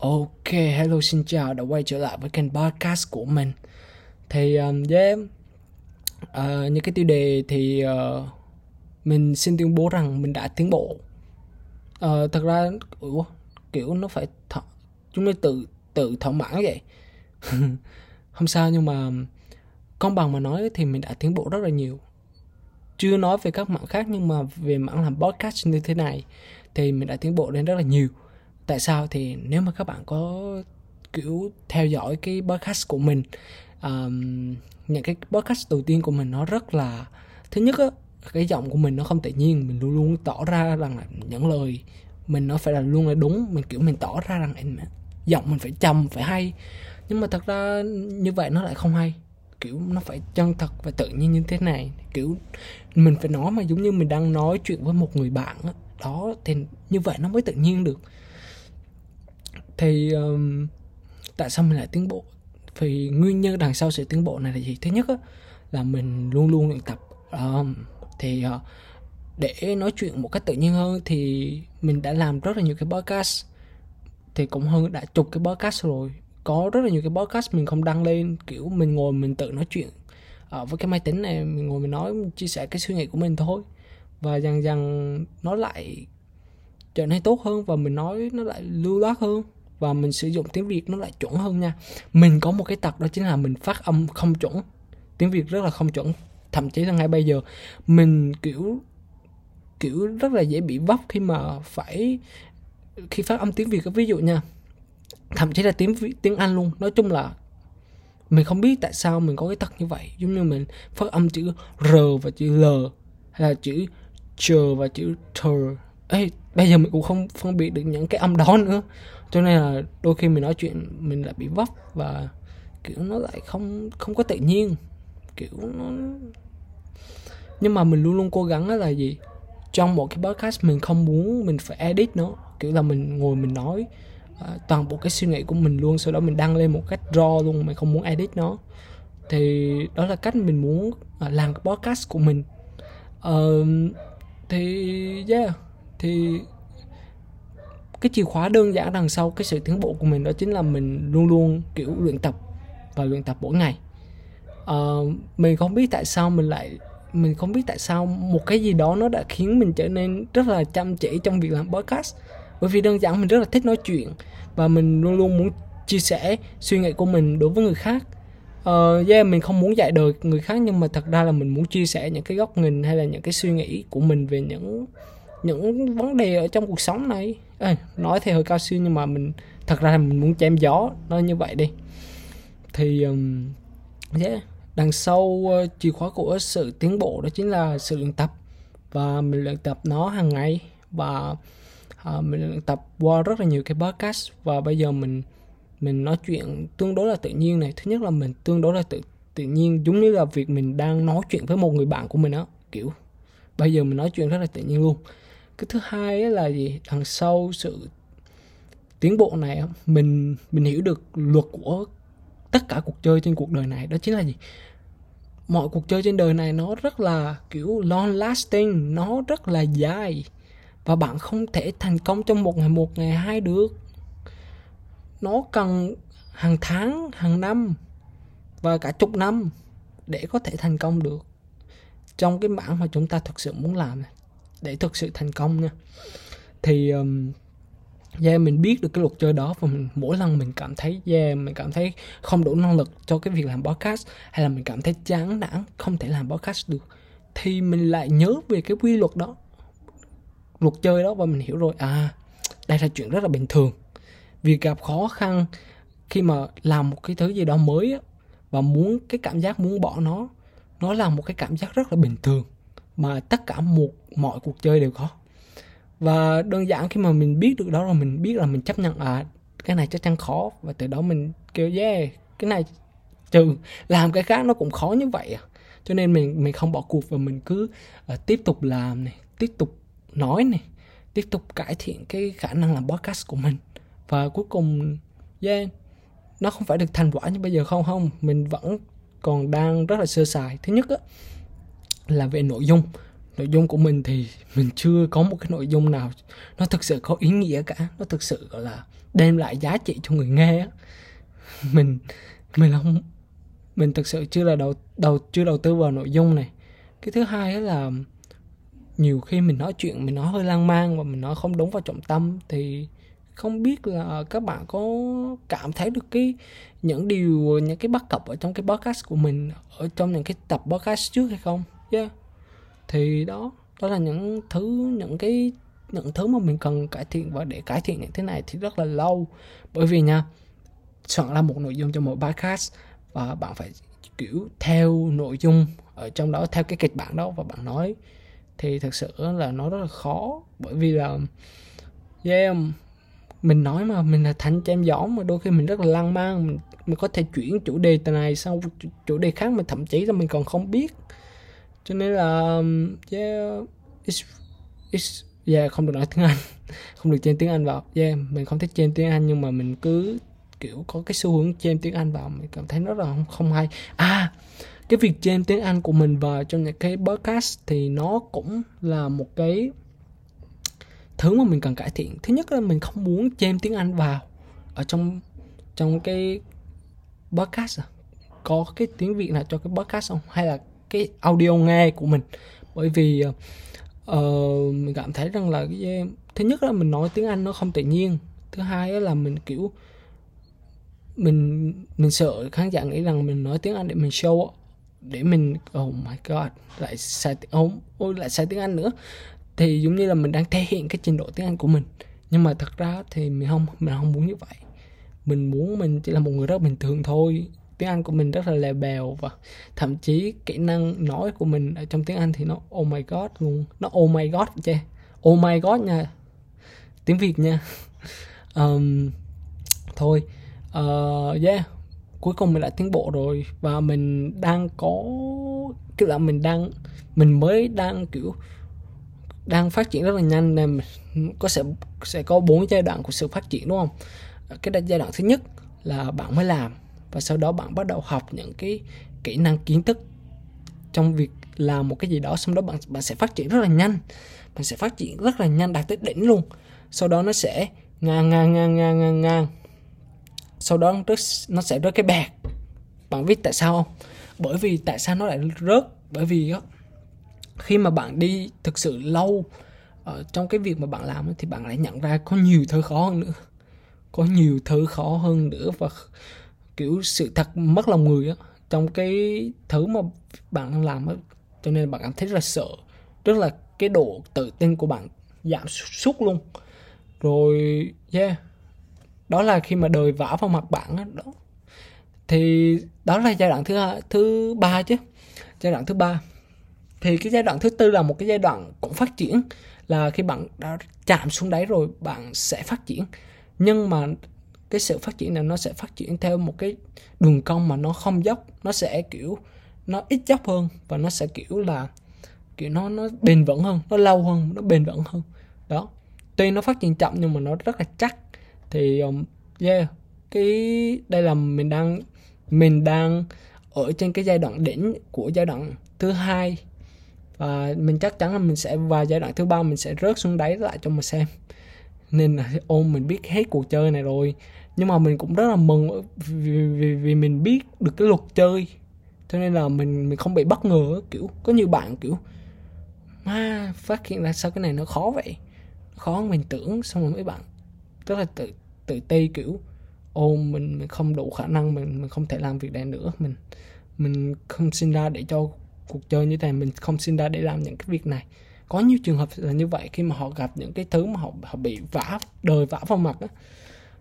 Ok, hello xin chào đã quay trở lại với kênh podcast của mình. Thì um, yeah, uh, những cái tiêu đề thì uh, mình xin tuyên bố rằng mình đã tiến bộ. Uh, Thật ra, uh, kiểu nó phải th- chúng nó tự tự thỏa mãn vậy? Không sao nhưng mà công bằng mà nói thì mình đã tiến bộ rất là nhiều. Chưa nói về các mảng khác nhưng mà về mảng làm podcast như thế này Thì mình đã tiến bộ đến rất là nhiều tại sao? Thì nếu mà các bạn có kiểu theo dõi cái podcast của mình um, những cái podcast đầu tiên của mình nó rất là thứ nhất á cái giọng của mình nó không tự nhiên mình luôn luôn tỏ ra rằng là những lời mình nó phải là luôn là đúng mình kiểu mình tỏ ra rằng giọng mình phải trầm phải hay. Nhưng mà thật ra như vậy nó lại không hay. Kiểu nó phải chân thật và tự nhiên như thế này. Kiểu mình phải nói mà giống như mình đang nói chuyện với một người bạn đó, đó thì như vậy nó mới tự nhiên được thì um, tại sao mình lại tiến bộ? Vì nguyên nhân đằng sau sự tiến bộ này là gì? Thứ nhất á, là mình luôn luôn luyện tập. Um, thì uh, để nói chuyện một cách tự nhiên hơn thì mình đã làm rất là nhiều cái podcast. Thì cũng hơn đã chục cái podcast rồi. Có rất là nhiều cái podcast mình không đăng lên. Kiểu mình ngồi mình tự nói chuyện ở với cái máy tính này mình ngồi mình nói mình chia sẻ cái suy nghĩ của mình thôi. Và dần dần nó lại trở nên tốt hơn và mình nói nó lại lưu loát hơn và mình sử dụng tiếng Việt nó lại chuẩn hơn nha. Mình có một cái tật đó chính là mình phát âm không chuẩn. Tiếng Việt rất là không chuẩn. Thậm chí là ngay bây giờ mình kiểu kiểu rất là dễ bị vấp khi mà phải khi phát âm tiếng Việt ví dụ nha thậm chí là tiếng tiếng Anh luôn. Nói chung là mình không biết tại sao mình có cái tật như vậy. Giống như mình phát âm chữ r và chữ l hay là chữ chờ và chữ thờ Ê, bây giờ mình cũng không phân biệt được những cái âm đó nữa. Cho nên là đôi khi mình nói chuyện mình lại bị vấp và kiểu nó lại không không có tự nhiên. Kiểu nó nhưng mà mình luôn luôn cố gắng là gì? Trong một cái podcast mình không muốn mình phải edit nó. Kiểu là mình ngồi mình nói uh, toàn bộ cái suy nghĩ của mình luôn sau đó mình đăng lên một cách raw luôn mình không muốn edit nó. Thì đó là cách mình muốn uh, làm cái podcast của mình. Uh, thì yeah thì cái chìa khóa đơn giản đằng sau cái sự tiến bộ của mình đó chính là mình luôn luôn kiểu luyện tập và luyện tập mỗi ngày. Uh, mình không biết tại sao mình lại mình không biết tại sao một cái gì đó nó đã khiến mình trở nên rất là chăm chỉ trong việc làm podcast. Bởi vì đơn giản mình rất là thích nói chuyện và mình luôn luôn muốn chia sẻ suy nghĩ của mình đối với người khác. Uh, yeah mình không muốn dạy đời người khác nhưng mà thật ra là mình muốn chia sẻ những cái góc nhìn hay là những cái suy nghĩ của mình về những những vấn đề ở trong cuộc sống này. Ê, nói thì hơi cao siêu nhưng mà mình thật ra là mình muốn chém gió nói như vậy đi. Thì um, yeah, đằng sau uh, chìa khóa của sự tiến bộ đó chính là sự luyện tập. Và mình luyện tập nó hàng ngày. Và uh, mình luyện tập qua rất là nhiều cái podcast. Và bây giờ mình mình nói chuyện tương đối là tự nhiên này. Thứ nhất là mình tương đối là tự tự nhiên giống như là việc mình đang nói chuyện với một người bạn của mình á kiểu. Bây giờ mình nói chuyện rất là tự nhiên luôn cái thứ hai là gì? Đằng sau sự tiến bộ này mình mình hiểu được luật của tất cả cuộc chơi trên cuộc đời này. Đó chính là gì? Mọi cuộc chơi trên đời này nó rất là, kiểu, long lasting, nó rất là dài. Và bạn không thể thành công trong một ngày một ngày, hai được. Nó cần hàng tháng, hàng năm và cả chục năm để có thể thành công được. Trong cái mảng mà chúng ta thực sự muốn làm này để thực sự thành công nha. Thì um, yeah mình biết được cái luật chơi đó và mình, mỗi lần mình cảm thấy yeah mình cảm thấy không đủ năng lực cho cái việc làm podcast hay là mình cảm thấy chán nản không thể làm podcast được thì mình lại nhớ về cái quy luật đó luật chơi đó và mình hiểu rồi à đây là chuyện rất là bình thường. Việc gặp khó khăn khi mà làm một cái thứ gì đó mới á, và muốn cái cảm giác muốn bỏ nó nó là một cái cảm giác rất là bình thường mà tất cả một mọi cuộc chơi đều có. Và đơn giản khi mà mình biết được đó là mình biết là mình chấp nhận à cái này chắc chắn khó. Và từ đó mình kêu yeah cái này trừ làm cái khác nó cũng khó như vậy à. Cho nên mình mình không bỏ cuộc và mình cứ uh, tiếp tục làm này tiếp tục nói này tiếp tục cải thiện cái khả năng làm podcast của mình. Và cuối cùng yeah nó không phải được thành quả như bây giờ không không. Mình vẫn còn đang rất là sơ sài. Thứ nhất á, là về nội dung. Nội dung của mình thì mình chưa có một cái nội dung nào, nó thực sự có ý nghĩa cả. Nó thực sự, gọi là, đem lại giá trị cho người nghe á. Mình mình không, mình thực sự chưa là đầu đầu, chưa đầu tư vào nội dung này. Cái thứ hai là nhiều khi mình nói chuyện, mình nói hơi lan man và mình nói không đúng vào trọng tâm thì không biết là các bạn có cảm thấy được cái, những điều, những cái bất cập ở trong cái podcast của mình, ở trong những cái tập podcast trước hay không? Yeah. thì đó đó là những thứ những cái những thứ mà mình cần cải thiện. Và để cải thiện những thế này thì rất là lâu. Bởi vì nha soạn ra một nội dung cho mỗi podcast và bạn phải kiểu theo nội dung ở trong đó theo cái kịch bản đó và bạn nói thì thật sự là nó rất là khó. Bởi vì là yeah mình nói mà mình là thành chém gió mà đôi khi mình rất là lang man mình, mình có thể chuyển chủ đề từ này sang chủ đề khác mà thậm chí là mình còn không biết cho nên là um, yeah it's, it's yeah không được nói tiếng anh. Không được chen tiếng anh vào. Yeah mình không thích chen tiếng anh nhưng mà mình cứ kiểu có cái xu hướng chen tiếng anh vào. Mình cảm thấy nó là không, không hay. À cái việc chen tiếng anh của mình vào trong những cái podcast thì nó cũng là một cái thứ mà mình cần cải thiện. Thứ nhất là mình không muốn chêm tiếng anh vào ở trong trong cái podcast à. có cái tiếng việt nào cho cái podcast không? Hay là cái audio nghe của mình. Bởi vì uh, mình cảm thấy rằng là cái thứ nhất là mình nói tiếng anh nó không tự nhiên. Thứ hai là mình kiểu mình mình sợ khán giả nghĩ rằng mình nói tiếng anh để mình show để mình oh my god lại sai oh, ôi lại sai tiếng anh nữa. Thì giống như là mình đang thể hiện cái trình độ tiếng Anh của mình. Nhưng mà thật ra thì mình không mình không muốn như vậy. Mình muốn mình chỉ là một người rất bình thường thôi tiếng Anh của mình rất là lè bèo và thậm chí kỹ năng nói của mình ở trong tiếng Anh thì nó oh my god luôn nó oh my god chứ oh my god nha. Tiếng Việt nha. Um, thôi uh, yeah cuối cùng mình đã tiến bộ rồi và mình đang có kiểu là mình đang mình mới đang kiểu đang phát triển rất là nhanh nên có sẽ sẽ có bốn giai đoạn của sự phát triển đúng không? Cái giai đoạn thứ nhất là bạn mới làm và sau đó bạn bắt đầu học những cái kỹ năng kiến thức trong việc làm một cái gì đó xong đó bạn bạn sẽ phát triển rất là nhanh. Bạn sẽ phát triển rất là nhanh đạt tới đỉnh luôn. Sau đó nó sẽ ngang ngang ngang ngang ngang ngang. Sau đó nó, nó sẽ rớt cái bẹt. Bạn biết tại sao không? Bởi vì tại sao nó lại rớt? Bởi vì đó, khi mà bạn đi thực sự lâu ở trong cái việc mà bạn làm thì bạn lại nhận ra có nhiều thứ khó hơn nữa. Có nhiều thứ khó hơn nữa và kiểu sự thật mất lòng người á, trong cái thứ mà bạn đang làm á, cho nên bạn cảm thấy rất là sợ, rất là cái độ tự tin của bạn giảm sút luôn. Rồi, yeah, đó là khi mà đời vả vào mặt bạn á, đó. Thì đó là giai đoạn thứ hai, thứ ba chứ, giai đoạn thứ ba. Thì cái giai đoạn thứ tư là một cái giai đoạn cũng phát triển, là khi bạn đã chạm xuống đáy rồi bạn sẽ phát triển. Nhưng mà cái sự phát triển này nó sẽ phát triển theo một cái đường cong mà nó không dốc nó sẽ kiểu nó ít dốc hơn và nó sẽ kiểu là kiểu nó nó bền vững hơn nó lâu hơn nó bền vững hơn. Đó. Tuy nó phát triển chậm nhưng mà nó rất là chắc. Thì um, yeah cái đây là mình đang mình đang ở trên cái giai đoạn đỉnh của giai đoạn thứ hai. Và mình chắc chắn là mình sẽ vào giai đoạn thứ ba mình sẽ rớt xuống đáy lại cho mà xem. Nên là ôm mình biết hết cuộc chơi này rồi nhưng mà mình cũng rất là mừng vì, vì, vì mình biết được cái luật chơi. Cho nên là mình mình không bị bất ngờ kiểu có nhiều bạn kiểu ma phát hiện ra sao cái này nó khó vậy? Khó hơn mình tưởng xong rồi mấy bạn rất là tự tự ti kiểu ôm mình mình không đủ khả năng mình mình không thể làm việc này nữa. Mình mình không sinh ra để cho cuộc chơi như thế này mình không sinh ra để làm những cái việc này. Có nhiều trường hợp là như vậy khi mà họ gặp những cái thứ mà họ họ bị vả đời vả vào mặt á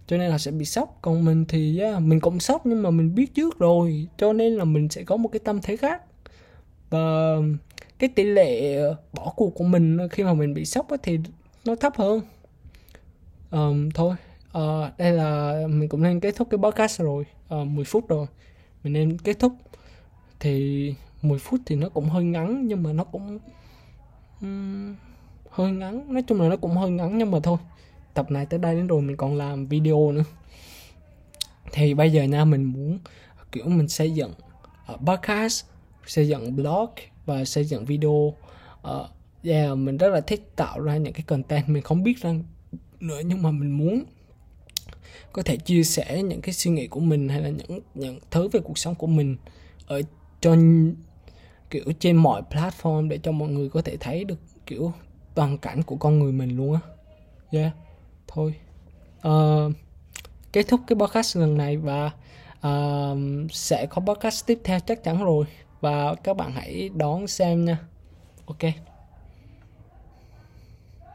cho nên là sẽ bị sốc. Còn mình thì mình cũng sốc nhưng mà mình biết trước rồi. Cho nên là mình sẽ có một cái tâm thế khác. Và cái tỷ lệ ờ, bỏ cuộc của mình khi mà mình bị sốc thì nó thấp hơn. Um, thôi. Uh, đây là mình cũng nên kết thúc cái podcast rồi. Ờ, uh, 10 phút rồi. Mình nên kết thúc. Thì 10 phút thì nó cũng hơi ngắn nhưng mà nó cũng um, hơi ngắn. Nói chung là nó cũng hơi ngắn nhưng mà thôi tập này tới đây đến rồi mình còn làm video nữa. Thì bây giờ nha mình muốn kiểu mình xây dựng uh, podcast xây dựng blog và xây dựng video. Uh, yeah, mình rất là thích tạo ra những cái content mình không biết rằng nữa nhưng mà mình muốn có thể chia sẻ những cái suy nghĩ của mình hay là những những thứ về cuộc sống của mình ở trên kiểu trên mọi platform để cho mọi người có thể thấy được kiểu toàn cảnh của con người mình luôn á. Yeah thôi. Uh, kết thúc cái podcast lần này và uh, sẽ có podcast tiếp theo chắc chắn rồi. Và các bạn hãy đón xem nha. Ok.